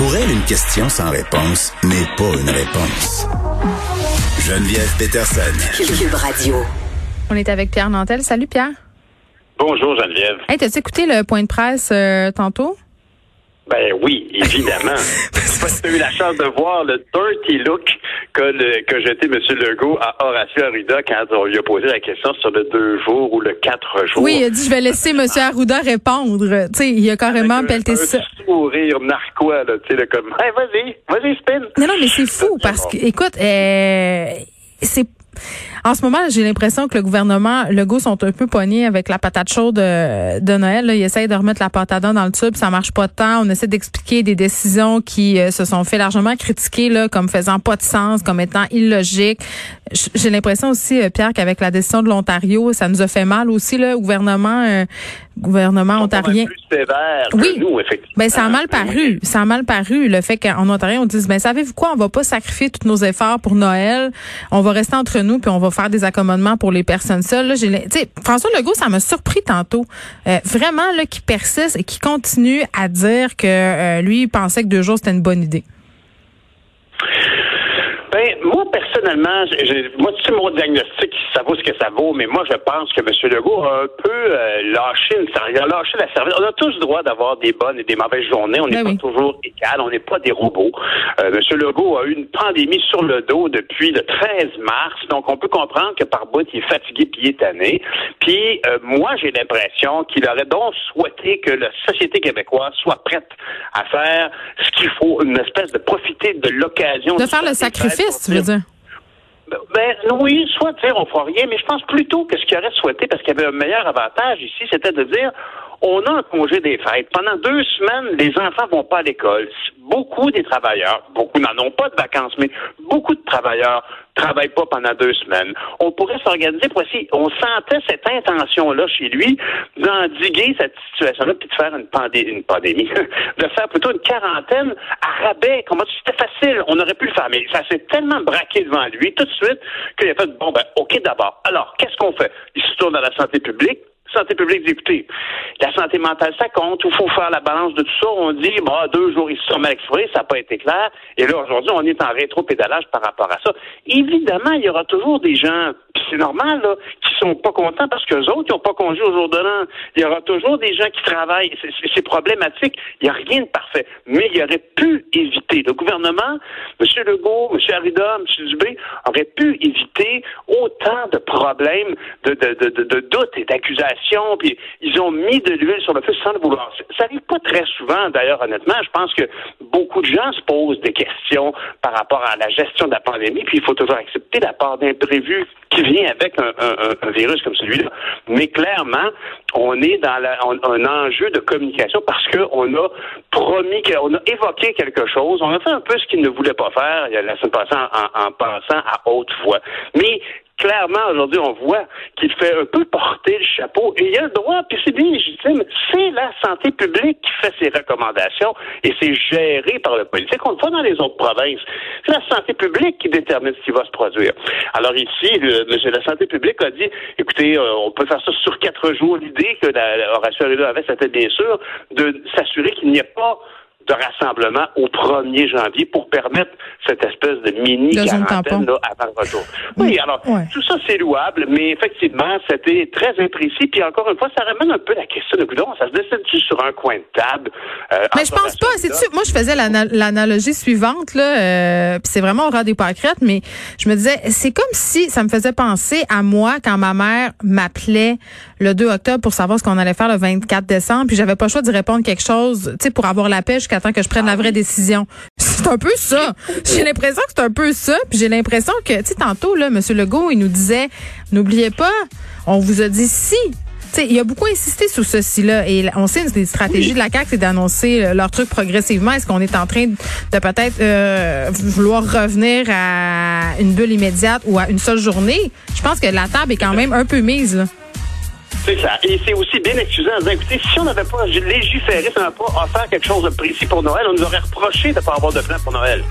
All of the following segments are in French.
Pour elle, une question sans réponse n'est pas une réponse. Geneviève Peterson. Cube Radio. On est avec Pierre Nantel. Salut Pierre. Bonjour Geneviève. Hey, t'as-tu écouté le point de presse euh, tantôt? Ben oui, évidemment. tu as eu la chance de voir le dirty look que, le, que jeté M. Legault à Horacio Arruda quand on lui a posé la question sur le deux jours ou le quatre jours. Oui, il a dit je vais laisser M. Arruda répondre. Tu sais, il a carrément pelleté un, ça. Un sourire narquois, là, sais, là, comme, hey, vas-y, vas-y, spin. Non, non, mais c'est fou parce que, écoute, euh, c'est en ce moment, j'ai l'impression que le gouvernement, Legault sont un peu pognés avec la patate chaude de, de Noël. Là. Ils essayent de remettre la patate dans le tube, ça marche pas tant. On essaie d'expliquer des décisions qui euh, se sont fait largement critiquer là, comme faisant pas de sens, comme étant illogiques. J'ai l'impression aussi, euh, Pierre, qu'avec la décision de l'Ontario, ça nous a fait mal aussi, le gouvernement, euh, gouvernement ontarien. plus Oui. que nous, effectivement. Ben ça a mal Ah, paru, ça a mal paru le fait qu'en Ontario on dise ben savez-vous quoi, on va pas sacrifier tous nos efforts pour Noël, on va rester entre nous puis on va faire des accommodements pour les personnes seules. François Legault, ça m'a surpris tantôt, Euh, vraiment là qui persiste et qui continue à dire que euh, lui il pensait que deux jours c'était une bonne idée. Ben, moi, personnellement, moi, tu sais, mon diagnostic, ça vaut ce que ça vaut, mais moi, je pense que M. Legault a un peu euh, lâché une il a lâché la service. On a tous le droit d'avoir des bonnes et des mauvaises journées. On n'est Ben pas oui. toujours égal. On n'est pas des robots. Euh, M. Legault a eu une pandémie sur le dos depuis le 13 mars, donc on peut comprendre que par bout, il est fatigué puis il est tanné. Puis, euh, moi, j'ai l'impression qu'il aurait donc souhaité que la société québécoise soit prête à faire ce qu'il faut, une espèce de profiter de l'occasion De faire le sacrifice, tu veux dire? Ben oui, soit dire on fera rien, mais je pense plutôt que ce qu'il aurait souhaité, parce qu'il y avait un meilleur avantage ici, c'était de dire on a un congé des fêtes. Pendant deux semaines, les enfants vont pas à l'école. Beaucoup des travailleurs, beaucoup n'en ont pas de vacances, mais beaucoup de travailleurs travaillent pas pendant deux semaines. On pourrait s'organiser pour essayer. On sentait cette intention-là chez lui d'endiguer cette situation-là, puis de faire une, pandé- une pandémie, de faire plutôt une quarantaine à rabais. Comment c'était facile, on aurait pu le faire, mais ça s'est tellement braqué devant lui tout de suite qu'il a fait bon ben ok d'abord. Alors qu'est-ce qu'on fait? Il se tourne à la santé publique santé publique écoutez, la santé mentale, ça compte, il faut faire la balance de tout ça. On dit, bah, deux jours, ils se sont mal exprimés, ça n'a pas été clair. Et là, aujourd'hui, on est en rétro-pédalage par rapport à ça. Évidemment, il y aura toujours des gens, c'est normal, là, qui sont pas contents parce que autres, ils n'ont pas congé au jour de l'an. Il y aura toujours des gens qui travaillent. C'est- problématique. Il n'y a rien de parfait. Mais il aurait pu éviter. Le gouvernement, M. Legault, M. Arruda, M. Dubé, aurait pu éviter autant de problèmes, de, de, de, de doutes et d'accusations. Puis ils ont mis de l'huile sur le feu sans le vouloir. Ça n'arrive pas très souvent, d'ailleurs, honnêtement. Je pense que beaucoup de gens se posent des questions par rapport à la gestion de la pandémie. Puis il faut toujours accepter la part d'imprévu qui vient avec un, virus comme celui-là. Mais clairement, on est dans un enjeu de communication parce qu'on a promis, que- on a évoqué quelque chose. On a fait un peu ce qu'il ne voulait pas faire la semaine passée en, en- en pensant à haute voix. Mais clairement, aujourd'hui, on voit qu'il fait un peu porter le chapeau et il a le droit, puis c'est bien légitime. C'est la santé publique qui fait ses recommandations et c'est géré par le politique. On le voit dans les autres provinces. C'est la santé publique qui détermine ce qui va se produire. Alors ici, le, la santé publique a dit, écoutez, euh, on peut faire ça sur quatre jours. L'idée que la, la Horacio Arruda avait, c'était bien sûr de s'assurer qu'il n'y ait pas de rassemblement au 1er janvier pour permettre cette espèce de mini De quarantaine là, avant le retour. Oui, alors Ouais. tout ça c'est louable, mais effectivement c'était très imprécis. Puis encore une fois, ça ramène un peu la question de coudon. Ça se décide-tu sur un coin de table euh, Mais je pense pas. C'est moi je faisais l'ana- l'analogie suivante là, euh, puis c'est vraiment au ras des pâquerettes, mais je me disais c'est comme si ça me faisait penser à moi quand ma mère m'appelait le 2 octobre pour savoir ce qu'on allait faire le 24 décembre, puis j'avais pas le choix d'y répondre quelque chose, tu sais, pour avoir la paix jusqu'à temps que je prenne la vraie décision. C'est un peu ça. J'ai l'impression que c'est un peu ça, puis j'ai l'impression que tu sais tantôt là, Monsieur Legault, il nous disait n'oubliez pas, on vous a dit si sais, il a beaucoup insisté sur ceci-là et on sait une des stratégies de la CAQ, c'est d'annoncer euh, leur truc progressivement. Est-ce qu'on est en train de peut-être euh, vouloir revenir à une bulle immédiate ou à une seule journée? Je pense que la table est quand même un peu mise. Là. C'est ça. Et c'est aussi bien excusant en disant, écoutez, si on n'avait pas légiféré, si on n'avait pas offert quelque chose de précis pour Noël, on nous aurait reproché de ne pas avoir de plan pour Noël.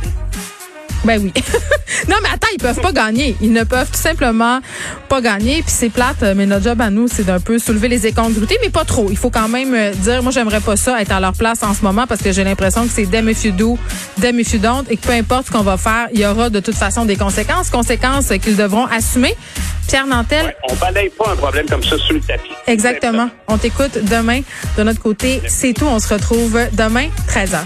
Ben oui. non, mais attends, ils peuvent pas gagner. Ils ne peuvent tout simplement pas gagner. Puis c'est plate, mais notre job à nous, c'est d'un peu soulever les incongruités, mais pas trop. Il faut quand même euh, dire, moi, j'aimerais pas ça être à leur place en ce moment parce que j'ai l'impression que c'est them if you do, them if you don't, et que peu importe ce qu'on va faire, il y aura de toute façon des conséquences, conséquences qu'ils devront assumer. Pierre Nantel. Ouais, on balaye pas un problème comme ça sous le tapis. Exactement. On t'écoute demain. De notre côté, c'est tout. On se retrouve demain, 13h.